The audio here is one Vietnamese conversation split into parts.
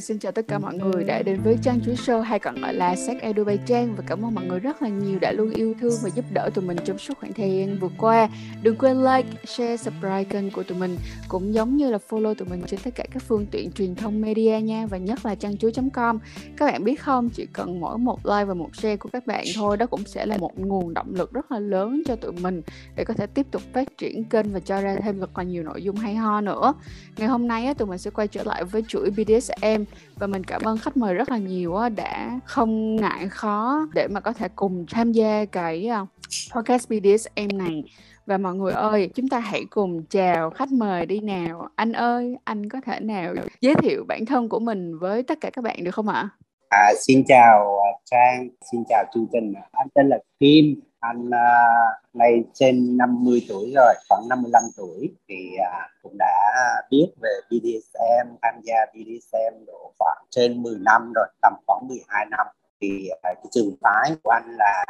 xin chào tất cả mọi người đã đến với Trang Chuối Show hay còn gọi là Sách Edu by Trang và cảm ơn mọi người rất là nhiều đã luôn yêu thương và giúp đỡ tụi mình trong suốt khoảng thời gian vừa qua. Đừng quên like, share, subscribe kênh của tụi mình cũng giống như là follow tụi mình trên tất cả các phương tiện truyền thông media nha và nhất là trang chuối.com. Các bạn biết không, chỉ cần mỗi một like và một share của các bạn thôi đó cũng sẽ là một nguồn động lực rất là lớn cho tụi mình để có thể tiếp tục phát triển kênh và cho ra thêm thật là nhiều nội dung hay ho nữa. Ngày hôm nay á, tụi mình sẽ quay trở lại với chuỗi BDSM và mình cảm ơn khách mời rất là nhiều đã không ngại khó để mà có thể cùng tham gia cái ờ, podcast BDSM này. Và mọi người ơi, chúng ta hãy cùng chào khách mời đi nào. Anh ơi, anh có thể nào giới thiệu bản thân của mình với tất cả các bạn được không ạ? À, xin chào à, trang. Xin chào chương trình. Anh tên là kim. Anh uh, nay trên 50 tuổi rồi khoảng 55 tuổi. Thì uh, cũng đã biết về BDSM tham gia BDSM độ khoảng trên 10 năm rồi tầm khoảng 12 năm. Thì uh, cái trường phái của anh là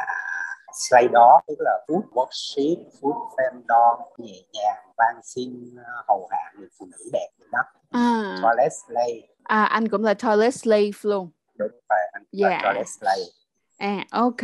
slay đó tức là food worship food femdom nhẹ nhàng van xin hầu hạ người phụ nữ đẹp đó à. toilet slay. À anh cũng là toilet slave luôn đúng rồi anh yeah. dạ. toilet slave. À ok.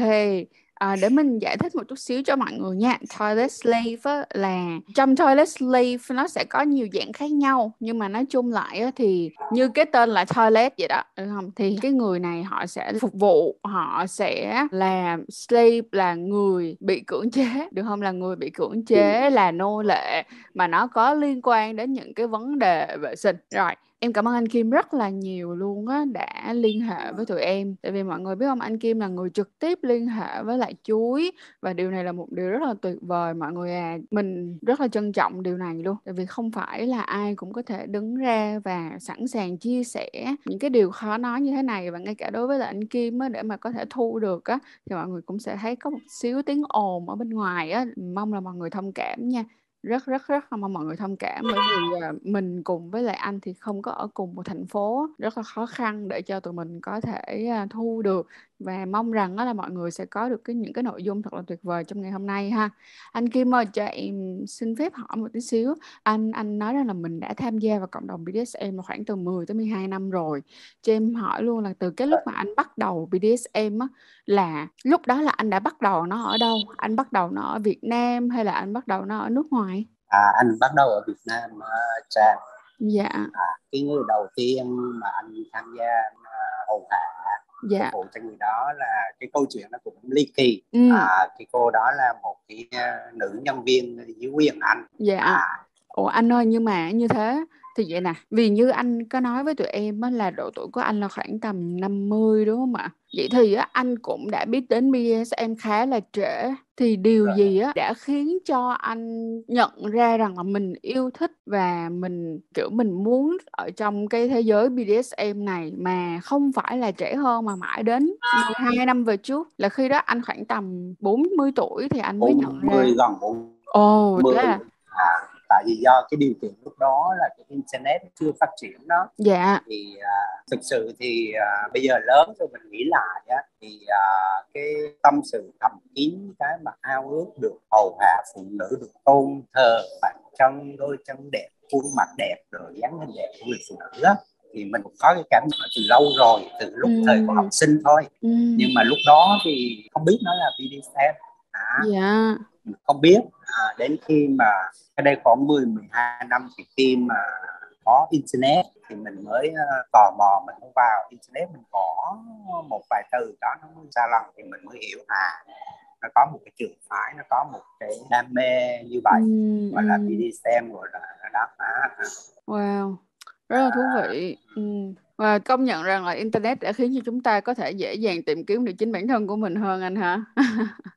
À, để mình giải thích một chút xíu cho mọi người nha. Toilet slave á, là trong toilet slave nó sẽ có nhiều dạng khác nhau nhưng mà nói chung lại á, thì như cái tên là toilet vậy đó được không? Thì cái người này họ sẽ phục vụ họ sẽ là slave là người bị cưỡng chế được không? Là người bị cưỡng chế là nô lệ mà nó có liên quan đến những cái vấn đề vệ sinh. Rồi Em cảm ơn anh Kim rất là nhiều luôn á đã liên hệ với tụi em. Tại vì mọi người biết không, anh Kim là người trực tiếp liên hệ với lại chuối và điều này là một điều rất là tuyệt vời mọi người à. Mình rất là trân trọng điều này luôn. Tại vì không phải là ai cũng có thể đứng ra và sẵn sàng chia sẻ những cái điều khó nói như thế này và ngay cả đối với lại anh Kim á để mà có thể thu được á thì mọi người cũng sẽ thấy có một xíu tiếng ồn ở bên ngoài á. Mong là mọi người thông cảm nha rất rất rất mong mọi người thông cảm bởi vì à, mình cùng với lại anh thì không có ở cùng một thành phố, rất là khó khăn để cho tụi mình có thể à, thu được và mong rằng đó là mọi người sẽ có được cái những cái nội dung thật là tuyệt vời trong ngày hôm nay ha. Anh Kim ơi cho em xin phép hỏi một tí xíu. Anh anh nói rằng là mình đã tham gia vào cộng đồng BDSM khoảng từ 10 tới 12 năm rồi. Cho em hỏi luôn là từ cái lúc mà anh bắt đầu BDSM á là lúc đó là anh đã bắt đầu nó ở đâu? Anh bắt đầu nó ở Việt Nam hay là anh bắt đầu nó ở nước ngoài? À anh bắt đầu ở Việt Nam uh, Trang. Dạ. À, cái người đầu tiên mà anh tham gia uh, hầu hạ dạ. phục vụ cho người đó là cái câu chuyện nó cũng ly kỳ ừ. à, cái cô đó là một cái uh, nữ nhân viên dưới quyền anh dạ à. ủa anh ơi nhưng mà như thế thì vậy nè vì như anh có nói với tụi em á, là độ tuổi của anh là khoảng tầm 50 đúng không ạ? Vậy thì á, anh cũng đã biết đến BDSM khá là trễ. Thì điều Rồi. gì á đã khiến cho anh nhận ra rằng là mình yêu thích và mình kiểu mình muốn ở trong cái thế giới BDSM này mà không phải là trẻ hơn mà mãi đến 12 năm về trước? Là khi đó anh khoảng tầm 40 tuổi thì anh mới nhận ra. Gần 40 Ồ, oh, thế à tại vì do cái điều kiện lúc đó là cái internet chưa phát triển đó dạ thì uh, thực sự thì uh, bây giờ lớn rồi mình nghĩ lại á thì uh, cái tâm sự thầm kín cái mà ao ước được hầu hạ phụ nữ được tôn thờ bàn chân đôi chân đẹp khuôn mặt đẹp rồi dáng hình đẹp của người phụ nữ á thì mình cũng có cái cảm nhận từ lâu rồi từ lúc ừ. thời của học sinh thôi ừ. nhưng mà lúc đó thì không biết nó là BDSM à, dạ. Không biết à, đến khi mà cái đây khoảng 10 12 năm thì khi mà có internet thì mình mới uh, tò mò mình mới vào internet mình có một vài từ đó nó mới ra lần thì mình mới hiểu à nó có một cái trường phái nó có một cái đam mê như vậy ừ, gọi ừ. là BDSM gọi là đó à. wow rất là thú vị ừ. Và công nhận rằng là internet đã khiến cho chúng ta có thể dễ dàng tìm kiếm được chính bản thân của mình hơn anh hả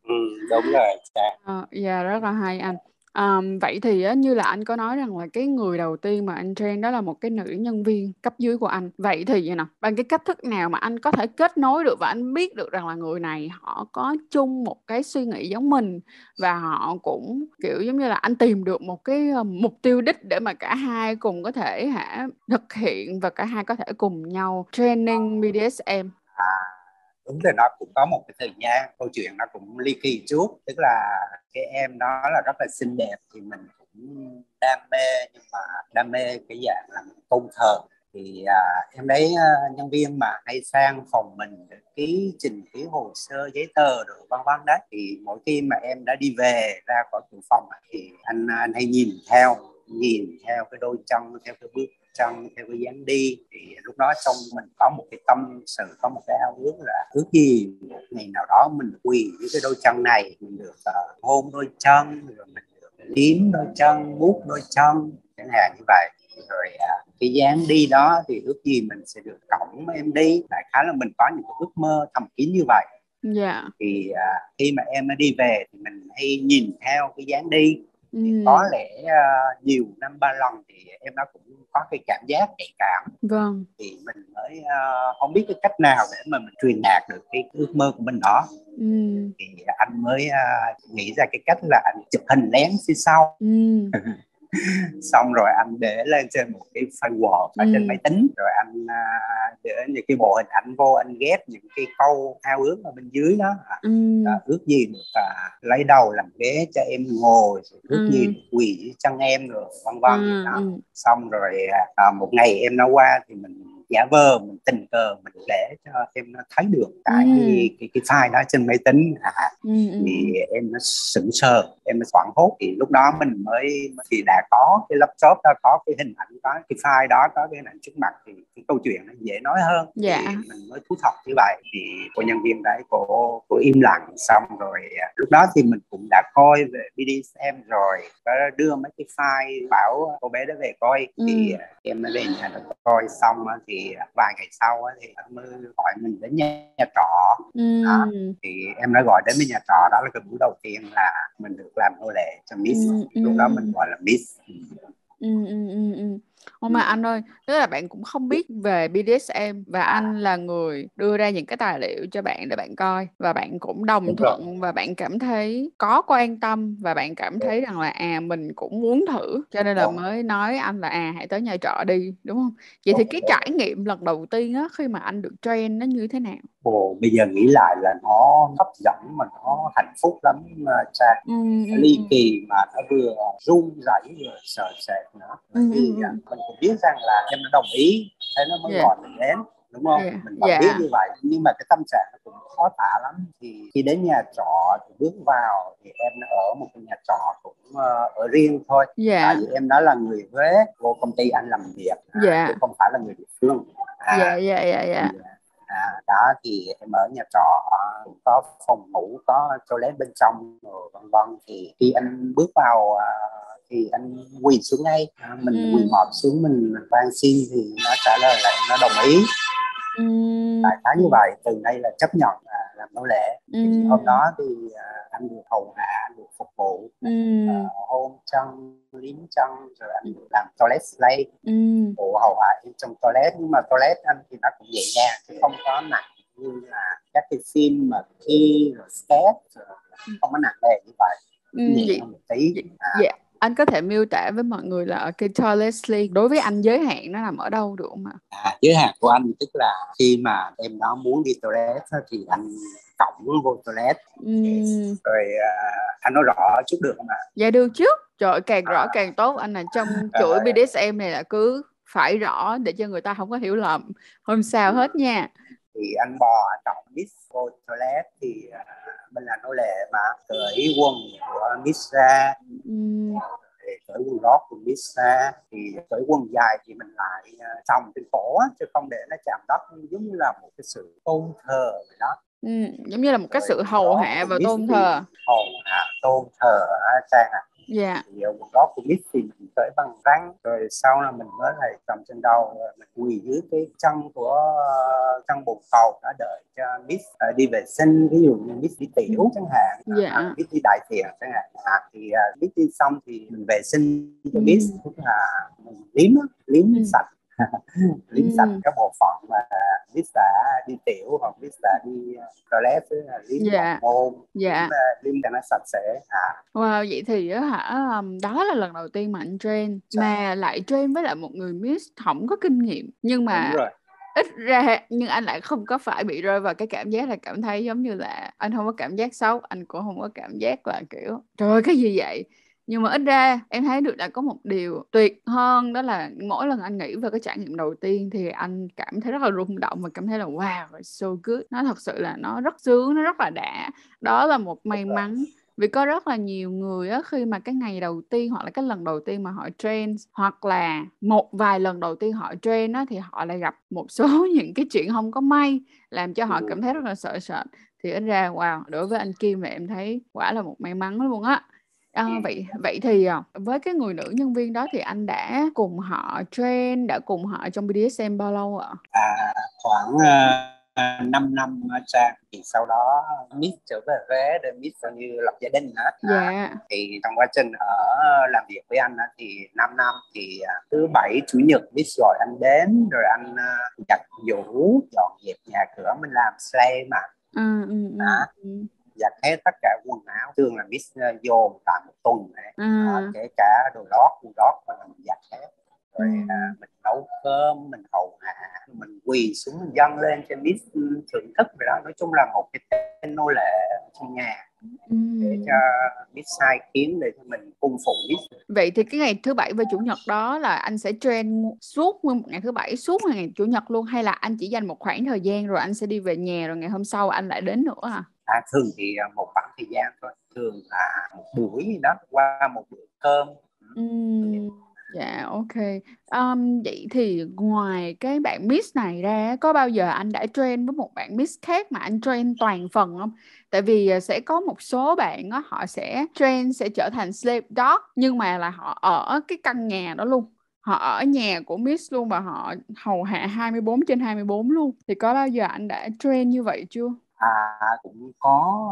ừ, đúng rồi à, dạ rất là hay anh Um, vậy thì á, như là anh có nói rằng là cái người đầu tiên mà anh train đó là một cái nữ nhân viên cấp dưới của anh. Vậy thì vậy nào bằng cái cách thức nào mà anh có thể kết nối được và anh biết được rằng là người này họ có chung một cái suy nghĩ giống mình và họ cũng kiểu giống như là anh tìm được một cái mục tiêu đích để mà cả hai cùng có thể hả thực hiện và cả hai có thể cùng nhau training BDSM. Đúng là nó cũng có một cái thời gian câu chuyện nó cũng ly kỳ chút. Tức là cái em nó là rất là xinh đẹp thì mình cũng đam mê nhưng mà đam mê cái dạng là tôn thờ. Thì à, em lấy à, nhân viên mà hay sang phòng mình để ký trình ký hồ sơ giấy tờ rồi vân vân đấy. Thì mỗi khi mà em đã đi về ra khỏi cửa phòng thì anh à, anh hay nhìn theo nhìn theo cái đôi chân theo cái bước chân theo cái dáng đi thì lúc đó trong mình có một cái tâm sự có một cái ao ước là ước gì một ngày nào đó mình quỳ với cái đôi chân này mình được uh, hôn đôi chân rồi mình được liếm đôi chân bút đôi chân chẳng hạn như vậy. Rồi uh, cái dáng đi đó thì ước gì mình sẽ được cổng em đi. Đại khái là mình có những cái ước mơ thầm kín như vậy. Dạ. Thì à, khi mà em đi về thì mình hay nhìn theo cái dáng đi ừ. có lẽ uh, nhiều năm ba lần thì em nó cũng có cái cảm giác nhạy cảm vâng thì mình mới uh, không biết cái cách nào để mà mình truyền đạt được cái ước mơ của mình đó ừ. thì anh mới uh, nghĩ ra cái cách là anh chụp hình lén phía sau ừ. xong rồi anh để lên trên một cái firewall ở ừ. trên máy tính rồi anh uh, để những cái bộ hình ảnh vô anh ghép những cái câu ao ước ở bên dưới đó ừ. à, ước gì được à, lấy đầu làm ghế cho em ngồi ước ừ. gì được quỳ chân em rồi vân vân ừ. đó. Ừ. xong rồi à, một ngày em nó qua thì mình giả vờ mình tình cờ mình để cho em nó thấy được cái ừ. cái, cái file đó trên máy tính à, ừ, ừ. thì em nó sững sờ em nó hoảng hốt thì lúc đó mình mới thì đã có cái laptop đó có cái hình ảnh có cái file đó có cái hình ảnh trước mặt thì cái câu chuyện nó dễ nói hơn dạ. thì mình mới thu thập như vậy thì cô nhân viên đấy cô cô im lặng xong rồi à, lúc đó thì mình cũng đã coi về BDSM rồi có đưa mấy cái file bảo cô bé đó về coi ừ. thì à, em mới về nhà được coi xong thì vài ngày sau thì anh mới gọi mình đến nhà, nhà trọ ừ. đó. thì em đã gọi đến với nhà trọ đó là cái buổi đầu tiên là mình được làm nô lệ cho Miss ừ. lúc đó mình gọi là Miss ừ, ừ, ừ, ừ. Ồ mà anh ơi, tức là bạn cũng không biết về BDSM và anh là người đưa ra những cái tài liệu cho bạn để bạn coi và bạn cũng đồng Đúng thuận rồi. và bạn cảm thấy có quan tâm và bạn cảm thấy rằng là à mình cũng muốn thử cho nên là Đúng. mới nói anh là à hãy tới nhà trọ đi đúng không? Vậy thì cái trải nghiệm lần đầu tiên á khi mà anh được train nó như thế nào? Ồ, bây giờ nghĩ lại là nó hấp dẫn mà nó hạnh phúc lắm mà Trang Ừ, ừ, ly ừ. kỳ mà nó vừa run rẩy vừa sợ sệt nữa Ừ, vì à, mình cũng biết rằng là em đã đồng ý thế nó mới Dạ. gọi mình đến đúng không Dạ. mình Dạ. biết như vậy nhưng mà cái tâm trạng nó cũng khó tả lắm thì khi đến nhà trọ thì bước vào thì em ở một cái nhà trọ cũng ờ, ở riêng thôi Dạ. tại vì em đó là người Huế vô công ty anh làm việc à, Dạ. chứ không phải là người địa phương à, Dạ dạ dạ dạ. thì, à, đó thì em ở nhà trọ à, có phòng ngủ có toilet bên trong rồi vân vân thì khi anh bước vào à, thì anh quỳ xuống ngay mình Ừ. quỳ mọp xuống mình van xin thì nó trả lời là nó đồng ý Ừ. đại khái như vậy từ đây là chấp nhận à, làm nô lệ Ừ. thì hôm đó thì à, anh được hầu hạ anh được phục vụ Ừ. à, hôn chân liếm chân rồi anh được làm toilet slave Ừ. phụ hầu hạ trong toilet nhưng mà toilet anh thì nó cũng nhẹ nhàng chứ không có nặng như là các cái phim mà khi rồi sketch rồi không có nặng nề như vậy Ừ. nhẹ Vậy, một tí à, vậy anh có thể miêu tả với mọi người là ở cái toilet sleep đối với anh giới hạn nó nằm ở đâu được không ạ? à, giới hạn của anh tức là khi mà em đó muốn đi toilet thì anh cổng vô toilet Ừ. rồi à, anh nói rõ chút được không ạ Dạ được chứ. Trời ơi, càng rõ càng tốt anh là trong chuỗi Rồi. BDSM này là cứ phải rõ để cho người ta không có hiểu lầm. Không sao hết nha. thì anh bò trọng miss vô toilet thì à, mình là nô lệ mà cởi quần của Ừ. thì cởi quần lót của miss ra thì cởi quần dài thì mình lại à, trồng trên cổ chứ không để nó chạm đất giống như là một cái sự tôn thờ vậy đó Ừ. Giống như là một cái sự hầu hạ và tôn thờ. hầu hạ tôn thờ Trang ạ Dạ. thì ờ, quần lót của Miss thì mình cởi bằng răng rồi sau là mình mới lại cầm trên đầu mình quỳ dưới cái chân của ờ, chân bồn cầu đã đợi cho Miss ờ, đi vệ sinh ví dụ như Miss đi tiểu chẳng hạn Dạ. à, Miss đi đại tiện chẳng hạn à, thì Miss đi xong thì mình vệ sinh cho Ừ. Miss tức là mình liếm liếm Ừ. sạch liếm Ừ. sạch các bộ phận mà Miss đã đi tiểu hoặc Miss đã đi ờ, toilet là liếm Dạ. môn. Dạ. ờ, liếm cho nó sạch sẽ. À, Wow, vậy thì hả đó là lần đầu tiên mà anh train. Mà lại train với lại một người miss không có kinh nghiệm. Nhưng đúng mà rồi. ít ra nhưng anh lại không có phải bị rơi vào cái cảm giác là cảm thấy giống như là anh không có cảm giác xấu anh cũng không có cảm giác là kiểu trời ơi cái gì vậy nhưng mà ít ra em thấy được là có một điều tuyệt hơn đó là mỗi lần anh nghĩ về cái trải nghiệm đầu tiên thì anh cảm thấy rất là rung động và cảm thấy là wow so good. Nó thật sự là nó rất sướng nó rất là đã. Đó là một may mắn vì có rất là nhiều người á khi mà cái ngày đầu tiên hoặc là cái lần đầu tiên mà họ train hoặc là một vài lần đầu tiên họ train á thì họ lại gặp một số những cái chuyện không có may làm cho họ cảm thấy rất là sợ sệt. Thì ít ra wow đối với anh Kim thì em thấy quả là một may mắn luôn á À, vậy vậy thì à, với cái người nữ nhân viên đó thì anh đã cùng họ train đã cùng họ trong BDSM bao lâu ạ? À, khoảng uh, 5 năm trang thì sau đó Miss trở về Huế để Miss coi như lập gia đình hết. Dạ. Thì trong quá trình ở làm việc với anh thì 5 năm thì thứ bảy chủ nhật Miss gọi anh đến rồi anh uh, giặt giũ dọn dẹp nhà cửa mình làm slave mà. Ừ, ừ, ừ. Ừ giặt hết tất cả quần áo thường là biết uh, dồn cả một tuần này ừ. kể cả đồ lót quần lót mà mình giặt hết rồi ừ. à, mình nấu cơm mình hầu hạ mình quỳ xuống mình dâng lên cho biết thưởng thức rồi đó nói chung là một cái tên nô lệ trong nhà ừ. để cho biết sai kiếm để cho mình cung phụng biết vậy thì cái ngày thứ bảy và chủ nhật đó là anh sẽ train suốt nguyên một ngày thứ bảy suốt ngày chủ nhật luôn hay là anh chỉ dành một khoảng thời gian rồi anh sẽ đi về nhà rồi ngày hôm sau anh lại đến nữa à à, thường thì à, một khoảng thời gian thôi thường là một buổi gì đó qua một bữa cơm ừ. Dạ ok. Um, vậy thì ngoài cái bạn Miss này ra có bao giờ anh đã train với một bạn Miss khác mà anh train toàn phần không? Tại vì à, sẽ có một số bạn đó, họ sẽ train sẽ trở thành sleep dog nhưng mà là họ ở cái căn nhà đó luôn. Họ ở nhà của Miss luôn và họ hầu hạ 24 trên 24 luôn. Thì có bao giờ anh đã train như vậy chưa? À, cũng có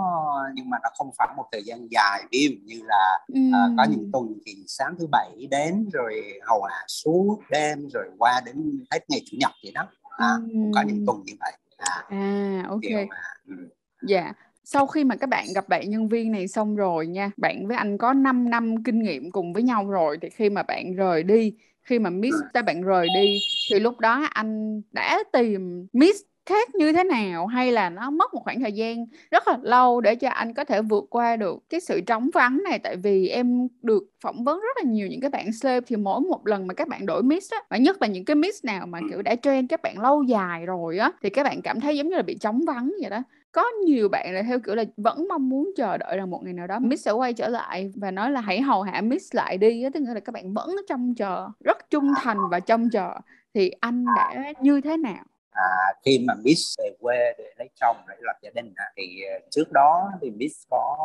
nhưng mà nó không phải một thời gian dài ví dụ như là ừ. à, có những tuần thì sáng thứ bảy đến rồi hầu hạ suốt đêm rồi qua đến hết ngày chủ nhật vậy đó à, ừ. cũng có những tuần như vậy à, à ok mà, ừ. dạ sau khi mà các bạn gặp bạn nhân viên này xong rồi nha bạn với anh có 5 năm kinh nghiệm cùng với nhau rồi thì khi mà bạn rời đi khi mà Miss ta bạn rời đi thì lúc đó anh đã tìm Miss khác như thế nào? Hay là nó mất một khoảng thời gian rất là lâu để cho anh có thể vượt qua được cái sự trống vắng này? Tại vì em được phỏng vấn rất là nhiều những cái bạn slave thì mỗi một lần mà các bạn đổi miss á, và nhất là những cái miss nào mà, kiểu, đã trend các bạn lâu dài rồi á, thì các bạn cảm thấy giống như là bị trống vắng vậy đó. Có nhiều bạn là theo kiểu là vẫn mong muốn chờ đợi rằng một ngày nào đó Miss sẽ quay trở lại và nói là hãy hầu hạ Miss lại đi á, tức nghĩa là các bạn vẫn trông chờ, rất trung thành và trông chờ. Thì anh đã như thế nào? À, khi mà Miss về quê để lấy chồng để lập gia đình thì ờ, trước đó thì Miss có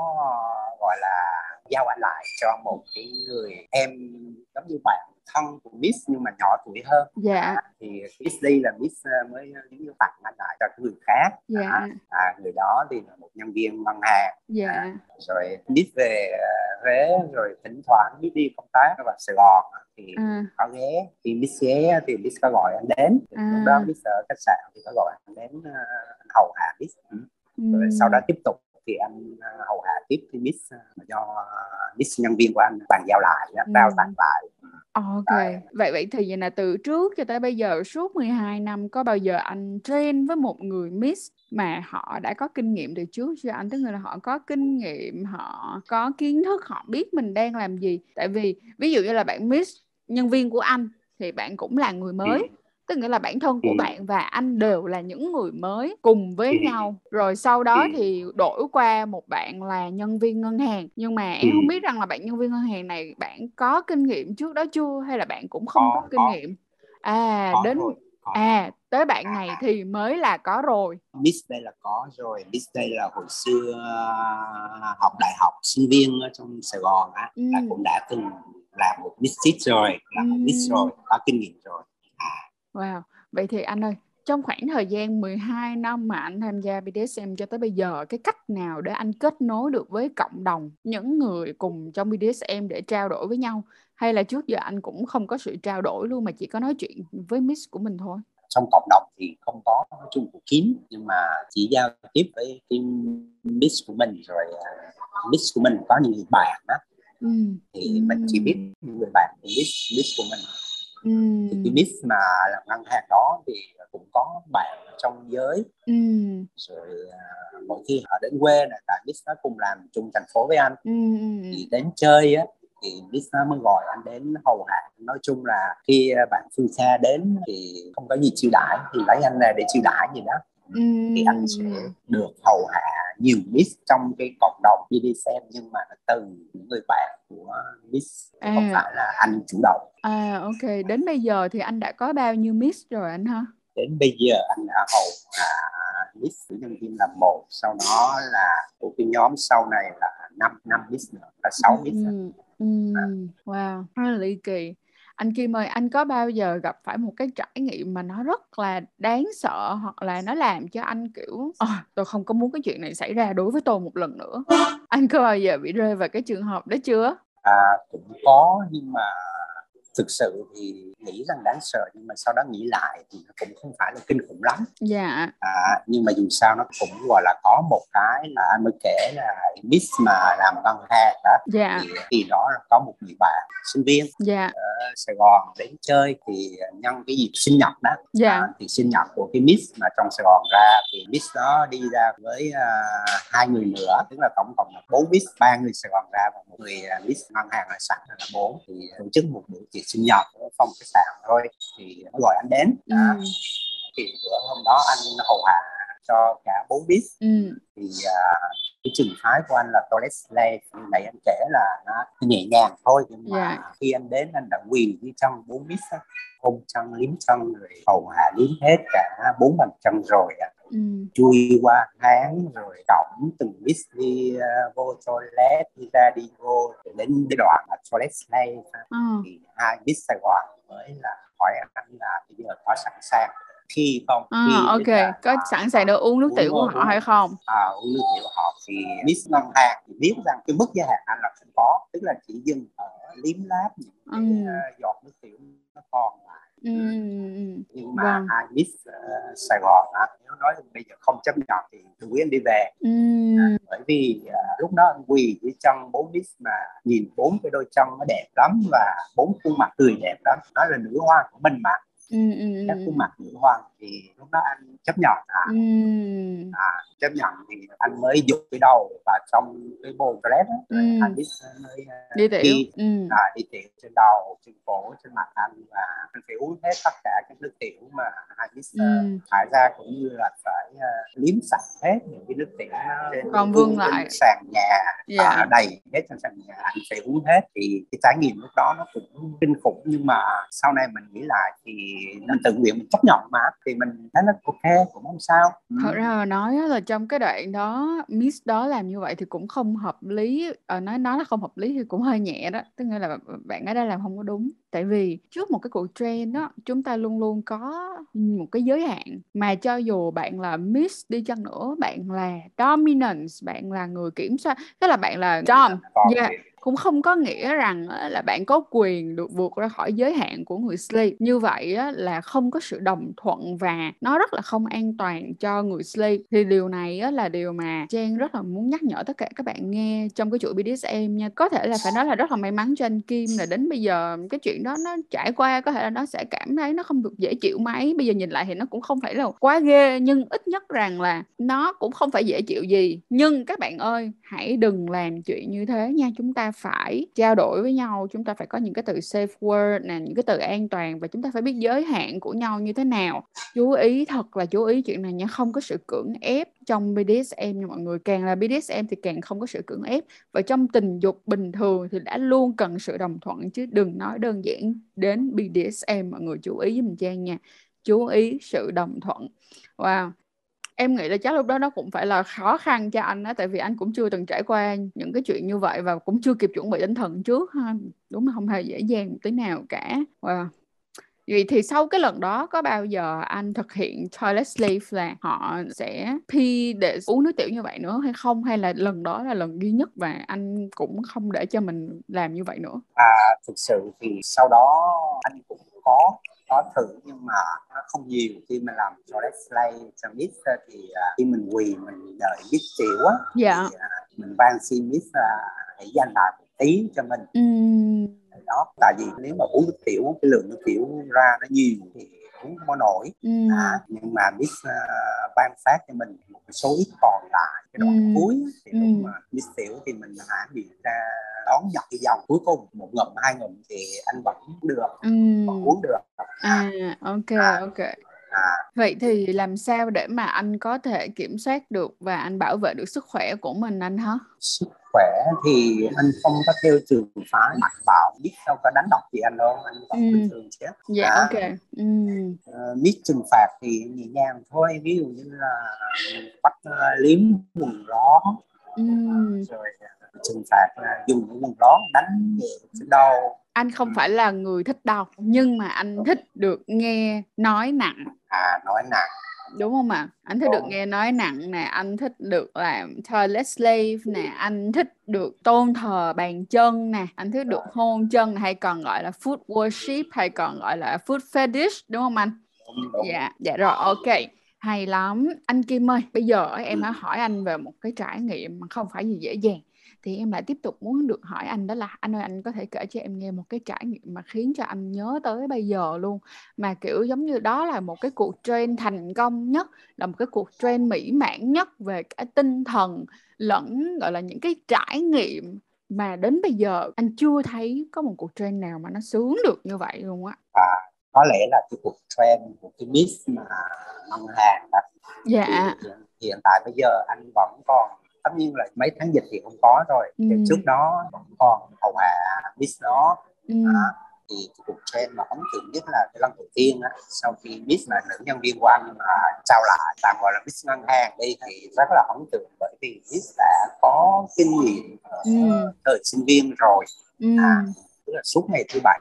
gọi là giao anh lại cho một cái người em giống như bạn thân của Miss nhưng mà nhỏ tuổi hơn. Dạ. À, thì Miss đi là Miss ờ, mới giống như tặng anh lại cho người khác. Dạ. À, à, người đó thì là một nhân viên ngân hàng. Dạ. À, rồi Miss về Huế rồi thỉnh thoảng Miss đi công tác ở Sài Gòn thì à. có ghé. Thì Miss ghé thì Miss có gọi anh đến. Thì à. lúc đó Miss ở khách sạn thì có gọi anh đến uh, hầu hạ Miss. Ừ. rồi sau đó tiếp tục thì anh uh, hầu hạ tiếp thì Miss uh, do uh, Miss nhân viên của anh bàn giao lại trao tặng lại. Ok, Đấy. vậy vậy thì vậy là từ trước cho tới bây giờ suốt 12 năm có bao giờ anh train với một người miss mà họ đã có kinh nghiệm từ trước chưa anh? Tức là họ có kinh nghiệm họ có kiến thức họ biết mình đang làm gì. Tại vì ví dụ như là bạn miss nhân viên của anh thì bạn cũng là người mới. Ừ. tức nghĩa là bản thân của ừ. bạn và anh đều là những người mới cùng với ừ. nhau rồi sau đó thì đổi qua một bạn là nhân viên ngân hàng nhưng mà em không biết rằng là bạn nhân viên ngân hàng này bạn có kinh nghiệm trước đó chưa hay là bạn cũng không có, có kinh có. nghiệm à có đến rồi. à tới bạn này thì mới là có rồi Miss đây là có rồi Miss đây là hồi xưa học đại học sinh viên ở trong Sài Gòn á ừ. là cũng đã từng làm một business rồi làm một business rồi có kinh nghiệm rồi à. Wow. Vậy thì anh ơi trong khoảng thời gian 12 năm mà anh tham gia BDSM cho tới bây giờ cái cách nào để anh kết nối được với cộng đồng những người cùng trong BDSM để trao đổi với nhau? Hay là trước giờ anh cũng không có sự trao đổi luôn mà chỉ có nói chuyện với miss của mình thôi? Trong cộng đồng thì không có nói chung của kín nhưng mà chỉ giao tiếp với cái miss của mình rồi uh, miss của mình có những người bạn đó ừ. thì ừ. mình chỉ biết người bạn của miss miss của mình ừ. thì cái miss mà làm ngân hàng đó thì cũng có bạn trong giới ừ. rồi uh, mỗi khi họ đến quê này tại miss nó cùng làm chung thành phố với anh ừ. thì đến chơi á thì Miss nó mới gọi anh đến hầu hạ nói chung là khi bạn phương xa đến thì không có gì chiêu đãi thì lấy anh ra để chiêu đãi gì đó Ừm. thì anh sẽ được hầu hạ nhiều Miss trong cái cộng đồng BDSM nhưng mà nó từ những người bạn của Miss chứ không À. phải là anh chủ động À ok, đến bây giờ thì anh đã có bao nhiêu miss rồi anh ha? đến bây giờ anh đã hầu hạ Miss của nhân viên là một sau đó là của cái nhóm sau này là năm năm Miss nữa là sáu Miss nữa. Ừm, ừm, Wow, rất là ly kỳ. Anh Kim ơi, anh có bao giờ gặp phải một cái trải nghiệm mà nó rất là đáng sợ hoặc là nó làm cho anh kiểu à, tôi không có muốn cái chuyện này xảy ra đối với tôi một lần nữa. Anh có bao giờ bị rơi vào cái trường hợp đó chưa? à, cũng có nhưng mà thực sự thì nghĩ rằng đáng sợ nhưng mà sau đó nghĩ lại thì nó cũng không phải là kinh khủng lắm. Dạ, à, nhưng mà dù sao nó cũng gọi là có một cái là anh mới kể là Miss mà làm văn hàng đó. Dạ, thì khi đó là có một người bạn sinh viên dạ, ở Sài Gòn đến chơi thì nhân cái dịp sinh nhật đó. Dạ, à, thì sinh nhật của cái Miss mà trong Sài Gòn ra thì Miss đó đi ra với à, hai người nữa tức là tổng cộng là bốn Miss ba người Sài Gòn ra và một người à, Miss ngân hàng là sẵn là bốn. Thì tổ chức một buổi tiệc sinh nhật ở phòng khách sạn thôi thì nó gọi anh đến. À, ừm, thì bữa hôm đó anh hầu hạ cho cả bốn Miss ừm, thì à, cái trường phái của anh là toilet slave này anh kể là nó nhẹ nhàng thôi nhưng mà Dạ. khi anh đến anh đã quỳ dưới chân bốn á, ôm chân liếm chân rồi hầu hạ liếm hết cả bốn bàn chân rồi ừm, chui qua tháng rồi cổng từng miss đi à, vô toilet đi ra đi vô đến cái đoạn là toilet slave á, ờ, thì hai miss Sài Gòn mới là hỏi anh là bây giờ có sẵn sàng khi không à, khi ok, giờ có sẵn sàng được uống nước tiểu của họ hay không? à, uống nước tiểu họ thì Miss ngân hàng thì biết rằng cái mức giới hạn anh là không có tức là chỉ dừng ở liếm láp những cái uh, giọt nước tiểu nó còn lại ừm, ừm. nhưng mà Vâng. hai Miss ờ, Sài Gòn á, nói bây giờ không chấp nhận thì tôi quý đi về. Ừm, bởi vì ờ, lúc đó anh quỳ dưới chân bốn Miss mà nhìn bốn cái đôi chân nó đẹp lắm và bốn khuôn mặt cười đẹp lắm. Nó là nữ hoàng của mình mà ừm, ừm, các ừm, khuôn mặt nữ hoàng thì lúc đó anh chấp nhận à, ừm, à, chấp nhận thì anh mới dục cái đầu và trong cái á, rồi Ừm. anh biết mới ờ, đi tiểu. đi Ừm, à, đi tiểu trên đầu trên cổ trên mặt anh và anh phải uống hết tất cả các nước tiểu mà miss uh, ừm, thải ra cũng như là phải ờ, liếm sạch hết những cái nước tiểu nó trên Còn vương lại. sàn nhà Dạ. à, đầy hết trên sàn nhà anh phải uống hết thì cái trải nghiệm lúc đó nó cũng kinh khủng nhưng mà sau này mình nghĩ lại thì mình tự nguyện mình chấp nhận mà thì mình thấy nó ok cũng không sao. Ừ. Thật ra mà nói là trong cái đoạn đó Miss đó làm như vậy thì cũng không hợp lý ờ, nói nói là không hợp lý thì cũng hơi nhẹ đó tức nghĩa là bạn ấy đã làm không có đúng. Tại vì trước một cái cuộc trend đó chúng ta luôn luôn có một cái giới hạn mà cho dù bạn là Miss đi chăng nữa bạn là dominance bạn là người kiểm soát tức là bạn là dom yeah cũng không có nghĩa rằng là bạn có quyền được vượt ra khỏi giới hạn của người slave. Như vậy là không có sự đồng thuận và nó rất là không an toàn cho người slave. Thì điều này là điều mà Trang rất là muốn nhắc nhở tất cả các bạn nghe trong cái chuỗi BDSM nha. Có thể là phải nói là rất là may mắn cho anh Kim là đến bây giờ cái chuyện đó nó trải qua, có thể là nó sẽ cảm thấy nó không được dễ chịu mấy. Bây giờ nhìn lại thì nó cũng không phải là quá ghê, nhưng ít nhất rằng là nó cũng không phải dễ chịu gì. Nhưng các bạn ơi, hãy đừng làm chuyện như thế nha. Chúng ta phải trao đổi với nhau, chúng ta phải có những cái từ safe word nè, những cái từ an toàn và chúng ta phải biết giới hạn của nhau như thế nào. Chú ý, thật là chú ý chuyện này nha, không có sự cưỡng ép trong BDSM nha mọi người. Càng là BDSM thì càng không có sự cưỡng ép và trong tình dục bình thường thì đã luôn cần sự đồng thuận chứ đừng nói đơn giản đến BDSM mọi người chú ý giùm Trang nha. Chú ý sự đồng thuận. Wow em nghĩ là chắc lúc đó nó cũng phải là khó khăn cho anh á tại vì anh cũng chưa từng trải qua những cái chuyện như vậy và cũng chưa kịp chuẩn bị tinh thần trước ha. Đúng là không hề dễ dàng một tí nào cả. Wow. Vậy thì sau cái lần đó có bao giờ anh thực hiện toilet sleeve là họ sẽ pee để uống nước tiểu như vậy nữa hay không? Hay là lần đó là lần duy nhất và anh cũng không để cho mình làm như vậy nữa? À, thực sự thì sau đó anh cũng có có thử nhưng mà nó không nhiều. Khi mà làm toilet slay cho mix thì à, khi mình quỳ mình đợi mix tiểu á dạ. thì à, mình van xin mix hãy dành lại một tí cho mình. Ừm, đó tại vì nếu mà uống nước tiểu cái lượng nước tiểu ra nó nhiều thì uống không có nổi. Ừm, à, nhưng mà Miss uh, ban phát cho mình một số ít còn lại cái đoạn Ừm. cuối thì lúc Ừm. mà Miss tiểu thì mình hãy bị ra đón giật cái dòng. Cuối cùng một ngụm hai ngụm thì anh vẫn được ừ. vẫn uống được à ok ok vậy thì làm sao để mà anh có thể kiểm soát được và anh bảo vệ được sức khỏe của mình anh hả sức khỏe thì anh không có theo trường phái mạnh bạo biết đâu có đánh đập gì anh đâu anh vẫn Ừ. bình thường chứ dạ À. ok ừ. Ờ, biết trừng phạt thì nhẹ nhàng thôi ví dụ như là bắt ờ, liếm quần ló Ừ. rồi ờ, trừng phạt là dùng cái quần ló đánh trên đầu. Anh không phải là người thích đọc nhưng mà anh thích được nghe nói nặng. À nói nặng. Đúng không ạ? Anh thích được nghe nói nặng nè anh thích được làm toilet slave nè anh thích được tôn thờ bàn chân nè anh thích được hôn chân hay còn gọi là food worship hay còn gọi là food fetish đúng không anh? Dạ dạ rồi ok. Hay lắm. Anh Kim ơi bây giờ em đã hỏi anh về một cái trải nghiệm mà không phải gì dễ dàng thì em lại tiếp tục muốn được hỏi anh đó là anh ơi anh có thể kể cho em nghe một cái trải nghiệm mà khiến cho anh nhớ tới bây giờ luôn. Mà kiểu giống như đó là một cái cuộc trend thành công nhất là một cái cuộc trend mỹ mãn nhất về cả tinh thần lẫn gọi là những cái trải nghiệm mà đến bây giờ anh chưa thấy có một cuộc trend nào mà nó sướng được như vậy luôn á. À, có lẽ là cái cuộc trend của cái miss mà ngân hàng đó. Dạ. Thì hiện tại bây giờ anh vẫn còn tất nhiên là mấy tháng dịch thì không có rồi Ừ. thì trước đó vẫn còn hầu hạ miss đó ừ. Đó. thì cuộc trend mà ấn tượng nhất là cái lần đầu tiên á sau khi Miss là nữ nhân viên của anh mà trao lại tạm gọi là Miss ngân hàng đi thì rất là ấn tượng bởi vì Miss đã có kinh nghiệm ở Ừ. thời sinh viên rồi Ừ. à, tức là suốt ngày thứ bảy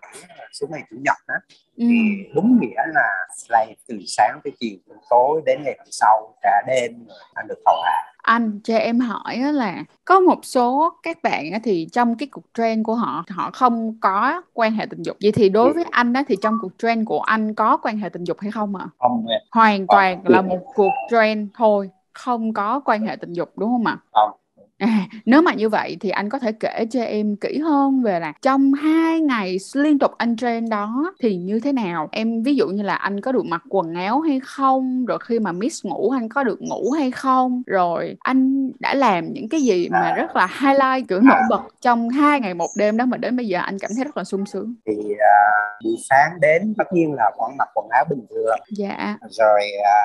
suốt ngày chủ nhật á Ừ. thì đúng nghĩa là slave từ sáng tới chiều tới tối đến ngày hôm sau cả đêm anh được hầu hạ Anh cho em hỏi là có một số các bạn á thì trong cái cuộc trend của họ họ không có quan hệ tình dục. Vậy thì đối với anh á thì trong cuộc trend của anh có quan hệ tình dục hay không ạ? không Hoàn Không. toàn là một cuộc trend thôi, không có quan hệ tình dục đúng không ạ? không À, nếu mà như vậy thì anh có thể kể cho em kỹ hơn về là trong hai ngày liên tục anh trend đó thì như thế nào? Em ví dụ như là anh có được mặc quần áo hay không? Rồi khi mà Miss ngủ anh có được ngủ hay không? Rồi anh đã làm những cái gì mà rất là highlight kiểu nổi bật trong hai ngày một đêm đó mà đến bây giờ anh cảm thấy rất là sung sướng. thì à, buổi sáng đến tất nhiên là vẫn mặc quần áo bình thường Dạ. rồi à,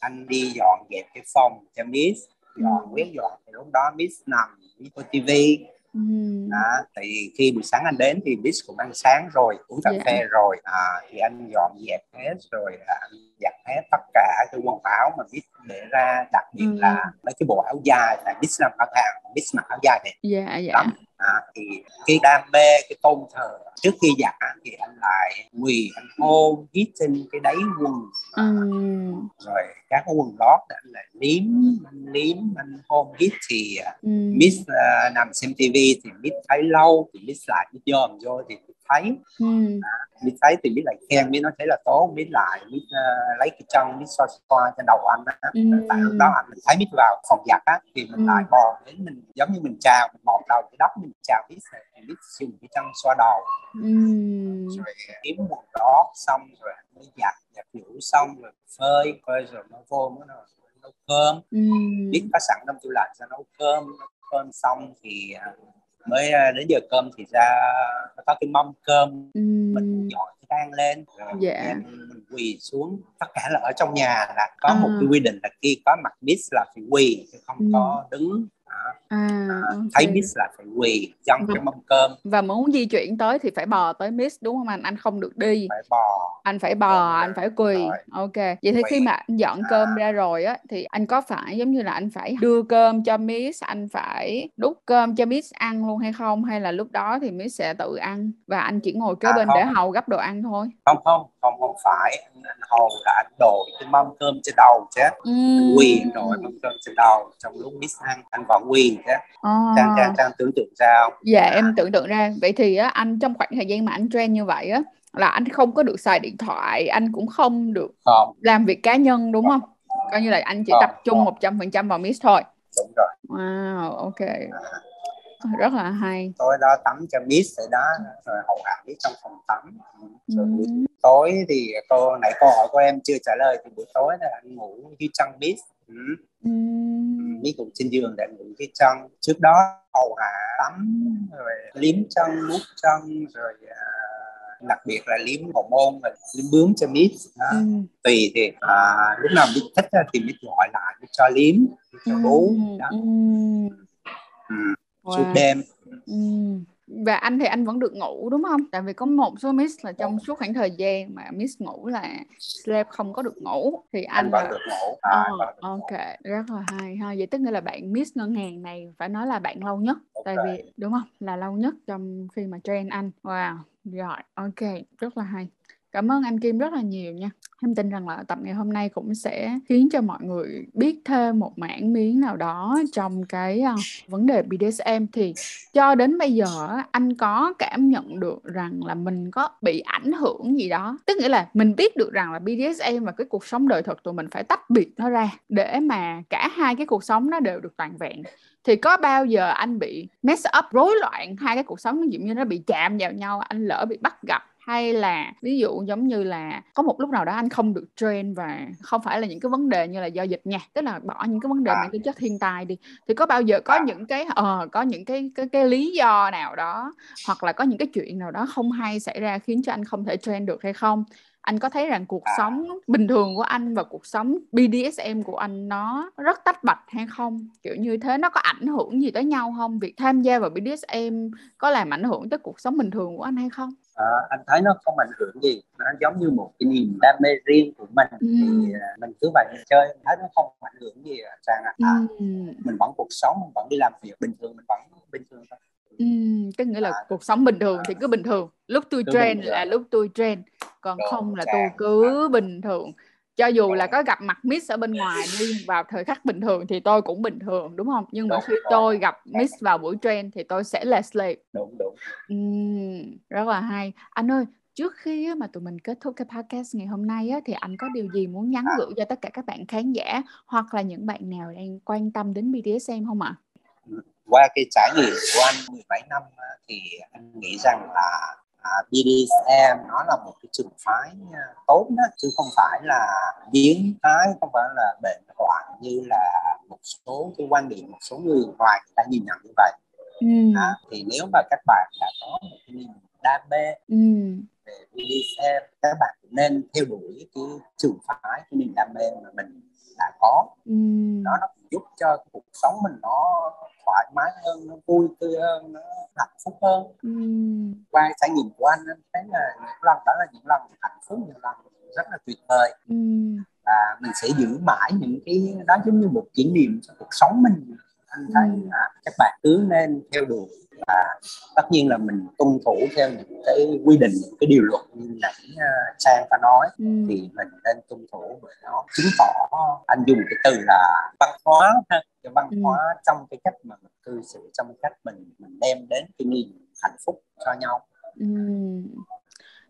anh đi dọn dẹp cái phòng cho Miss dọn Ừ. quét dọn thì lúc đó Miss nằm coi tivi Ừm. đó thì khi buổi sáng anh đến thì Miss cũng ăn sáng rồi uống cà Dạ. phê rồi à, thì anh dọn dẹp hết rồi à, anh giặt hết tất cả cái quần áo mà Miss để ra đặc biệt Ừ. là mấy cái bộ áo dài là Miss làm ngân hàng Miss mặc áo dài này Dạ dạ. lắm à, thì cái đam mê cái tôn thờ trước khi giặt thì anh lại quỳ anh hôn hít trên cái đáy quần Ừm. rồi các cái quần lót anh lại liếm anh liếm anh hôn hít thì à, Ừm. Miss à, nằm xem tivi thì Miss thấy lâu thì Miss lại Miss dòm vô thì Thấy Ừm. Miss thấy thì Miss lại khen Miss nói thấy là tốt Miss lại Miss à, lấy cái chân Miss xoa xoa trên đầu anh á Ừm. tại lúc đó anh mình thấy Miss vào phòng giặt á thì mình Ừ. lại bò đến mình giống như mình chào mình bọt đầu cái đất mình chào này thì Miss dùng cái chân xoa đầu Ừm. rồi kiếm quần đó xong rồi mới giặt giặt nhũ xong rồi phơi phơi rồi nó vô nó nấu cơm Ừm. biết có sẵn trong tủ lạnh ra nấu cơm nấu cơm xong thì à, mới à, đến giờ cơm thì ra nó có cái mâm cơm mình Ừm. dọn cái rang lên Dạ. mình quỳ xuống tất cả là ở trong nhà là có một À. cái quy định là khi có mặt miss là phải quỳ chứ không Ừ. có đứng Đó. À, thấy ok. miss là phải quỳ trong cái mâm cơm Và muốn di chuyển tới thì phải bò tới Miss đúng không anh? Anh không được đi. phải bò Anh phải bò, anh phải quỳ. Rồi. Ok. Vậy thì Quỳ. khi mà anh dọn cơm ra rồi á thì anh có phải giống như là anh phải đưa cơm cho Miss, anh phải đút cơm cho Miss ăn luôn hay không? Hay là lúc đó thì Miss sẽ tự ăn và anh chỉ ngồi kế À, bên không. để hầu gấp đồ ăn thôi? không không không không phải anh, anh hầu là anh đội cái mâm cơm trên đầu chứ anh quỳ đội mâm cơm trên đầu trong lúc miss ăn anh vẫn quỳ chứ trang trang À. trang tưởng tượng ra không? Dạ em tưởng tượng ra. Vậy thì á anh trong khoảng thời gian mà anh trend như vậy á Là anh không có được xài điện thoại Anh cũng không được không. làm việc cá nhân đúng không? Coi như là anh chỉ Không. tập trung 100% vào Miss thôi. Đúng rồi. Wow ok. Rất là hay. Tối đó tắm cho miss rồi đó rồi hầu hạ miss trong phòng tắm. Rồi buổi Ừm. tối thì cô nãy câu hỏi của em chưa trả lời thì buổi tối là anh ngủ dưới chân miss. Ừ. Ừm. Mấy cũng trên giường đã ngủ cái chân trước đó hầu hạ tắm rồi liếm chân mút chân rồi à, đặc biệt là liếm hậu môn và liếm bướm cho mít à, ừ. tùy thì à, lúc nào mít thích thì mít gọi lại mít cho liếm mít cho bú ừ. đó ừ. Ừ. Wow. suốt đêm ừ và anh thì anh vẫn được ngủ đúng không? Tại vì có một số miss là trong suốt khoảng thời gian mà miss ngủ là sleep không có được ngủ thì anh, anh vẫn là... được ngủ. À, oh, được ok, ngủ. rất là hay ha. Vậy tức nghĩa là bạn miss ngân hàng này phải nói là bạn lâu nhất. Okay. Tại vì đúng không? Là lâu nhất trong khi mà train anh. Wow. Rồi, ok, rất là hay. Cảm ơn anh Kim rất là nhiều nha. Em tin rằng là tập ngày hôm nay cũng sẽ khiến cho mọi người biết thêm một mảng miếng nào đó trong cái uh, vấn đề BDSM thì cho đến bây giờ anh có cảm nhận được rằng là mình có bị ảnh hưởng gì đó. Tức nghĩa là mình biết được rằng là BDSM và cái cuộc sống đời thực tụi mình phải tách biệt nó ra để mà cả hai cái cuộc sống nó đều được toàn vẹn thì có bao giờ anh bị mess up rối loạn hai cái cuộc sống ví dụ như nó bị chạm vào nhau anh lỡ bị bắt gặp hay là ví dụ giống như là có một lúc nào đó anh không được train và không phải là những cái vấn đề như là do dịch nha tức là bỏ những cái vấn đề mang tính chất thiên tai đi thì có bao giờ có những cái ờ uh, có những cái, cái cái lý do nào đó hoặc là có những cái chuyện nào đó không hay xảy ra khiến cho anh không thể train được hay không? Anh có thấy rằng cuộc sống bình thường của anh và cuộc sống BDSM của anh nó rất tách bạch hay không? Kiểu như thế nó có ảnh hưởng gì tới nhau không? Việc tham gia vào BDSM có làm ảnh hưởng tới cuộc sống bình thường của anh hay không à, anh thấy nó không ảnh hưởng gì. Nó giống như một cái niềm đam mê riêng của mình. Ừ. thì à, mình cứ vậy mình chơi thấy nó không ảnh hưởng gì sang à, à ừ. mình vẫn cuộc sống mình vẫn đi làm việc bình thường mình vẫn bình thường thôi. Ừ, tức nghĩa là à, cuộc sống bình thường thì cứ bình thường. Lúc tôi train là lúc tôi train còn Đồ, không là tôi cứ bình thường cho dù là có gặp mặt miss ở bên ngoài đi vào thời khắc bình thường thì tôi cũng bình thường đúng không? Nhưng mà khi tôi gặp miss vào buổi train thì tôi sẽ là slave. Đúng đúng. Uhm, rất là hay. Anh ơi trước khi mà tụi mình kết thúc cái podcast ngày hôm nay á, thì anh có điều gì muốn nhắn gửi cho tất cả các bạn khán giả hoặc là những bạn nào đang quan tâm đến BDSM không ạ? Qua cái trải nghiệm của anh 17 năm thì anh nghĩ rằng là à, BDSM nó là một cái trường phái à, tốt đó chứ không phải là biến thái không phải là bệnh hoạn như là một số cái quan điểm một số người ngoài người ta nhìn nhận như vậy ừ. à, thì nếu mà các bạn đã có một cái niềm đam mê ừ. về BDSM các bạn nên theo đuổi cái trường phái cái niềm đam mê mà mình đã có ừ. đó nó giúp cho cuộc sống mình nó thoải mái hơn nó vui tươi hơn nó hạnh phúc hơn ừ. qua trải nghiệm của anh anh thấy là những lần đó là những lần hạnh phúc những lần rất là tuyệt vời ừ. và mình sẽ giữ mãi những cái đó giống như một kỷ niệm trong cuộc sống mình anh thấy ừ. là các bạn cứ nên theo đuổi và tất nhiên là mình tuân thủ theo những cái quy định những cái điều luật như nãy uh, trang có nói ừ. thì mình nên tuân thủ bởi nó chứng tỏ anh dùng cái từ là văn hóa ha cái văn ừ. hóa trong cái cách mà mình cư xử trong cái cách mình mình đem đến cái niềm hạnh phúc cho nhau ừ.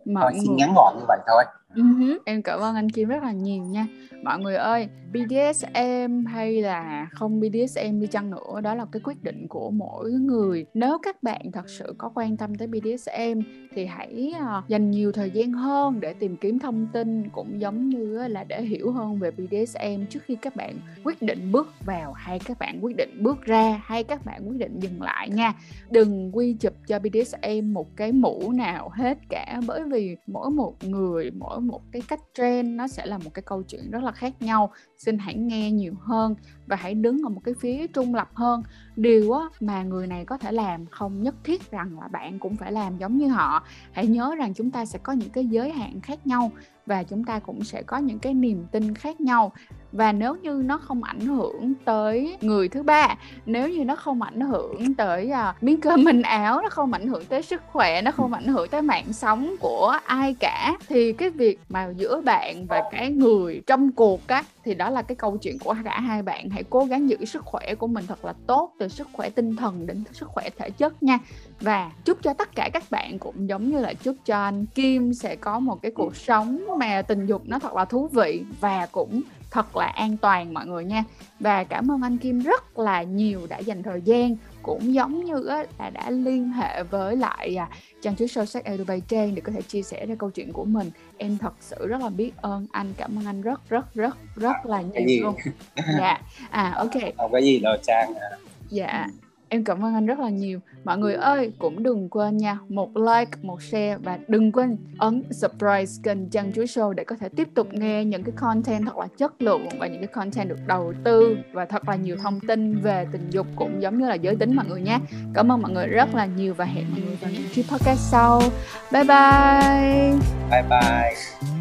Mọi thôi, xin ngắn gọn như vậy thôi uh-huh. em cảm ơn anh Kim rất là nhiều nha. Mọi người ơi BDSM hay là không BDSM đi chăng nữa, đó là cái quyết định của mỗi người. Nếu các bạn thật sự có quan tâm tới BDSM thì hãy ờ, dành nhiều thời gian hơn để tìm kiếm thông tin cũng giống như là để hiểu hơn về BDSM trước khi các bạn quyết định bước vào, hay các bạn quyết định bước ra, hay các bạn quyết định dừng lại nha. Đừng quy chụp cho BDSM một cái mũ nào hết cả, bởi vì mỗi một người, mỗi một cái cách trend, nó sẽ là một cái câu chuyện rất là khác nhau. Xin hãy nghe nhiều hơn và hãy đứng ở một cái phía trung lập hơn điều á, mà người này có thể làm không nhất thiết rằng là bạn cũng phải làm giống như họ. Hãy nhớ rằng chúng ta sẽ có những cái giới hạn khác nhau và chúng ta cũng sẽ có những cái niềm tin khác nhau. Và nếu như nó không ảnh hưởng tới người thứ ba nếu như nó không ảnh hưởng tới uh, miếng cơm mình áo nó không ảnh hưởng tới sức khỏe nó không ảnh hưởng tới mạng sống của ai cả thì cái việc mà giữa bạn và cái người trong cuộc á thì đó là cái câu chuyện của cả hai bạn. Hãy cố gắng giữ sức khỏe của mình thật là tốt, từ sức khỏe tinh thần đến sức khỏe thể chất nha. Và chúc cho tất cả các bạn cũng giống như là chúc cho anh Kim sẽ có một cái cuộc sống mà tình dục nó thật là thú vị và cũng thật là an toàn mọi người nha. Và cảm ơn anh Kim rất là nhiều đã dành thời gian cũng giống như á, là đã liên hệ với lại à, trang chuối sâu sắc Trang để có thể chia sẻ ra câu chuyện của mình. Em thật sự rất là biết ơn anh cảm ơn anh rất rất rất rất là nhiều luôn. Dạ. À ok. Không có gì đâu Trang dạ Em cảm ơn anh rất là nhiều. Mọi người ơi, cũng đừng quên nha, một like, một share và đừng quên ấn subscribe kênh Chân Chuối Show để có thể tiếp tục nghe những cái content thật là chất lượng và những cái content được đầu tư và thật là nhiều thông tin về tình dục cũng giống như là giới tính mọi người nhé. Cảm ơn mọi người rất là nhiều và hẹn mọi người vào những chiếc podcast sau. Bye bye. Bye bye.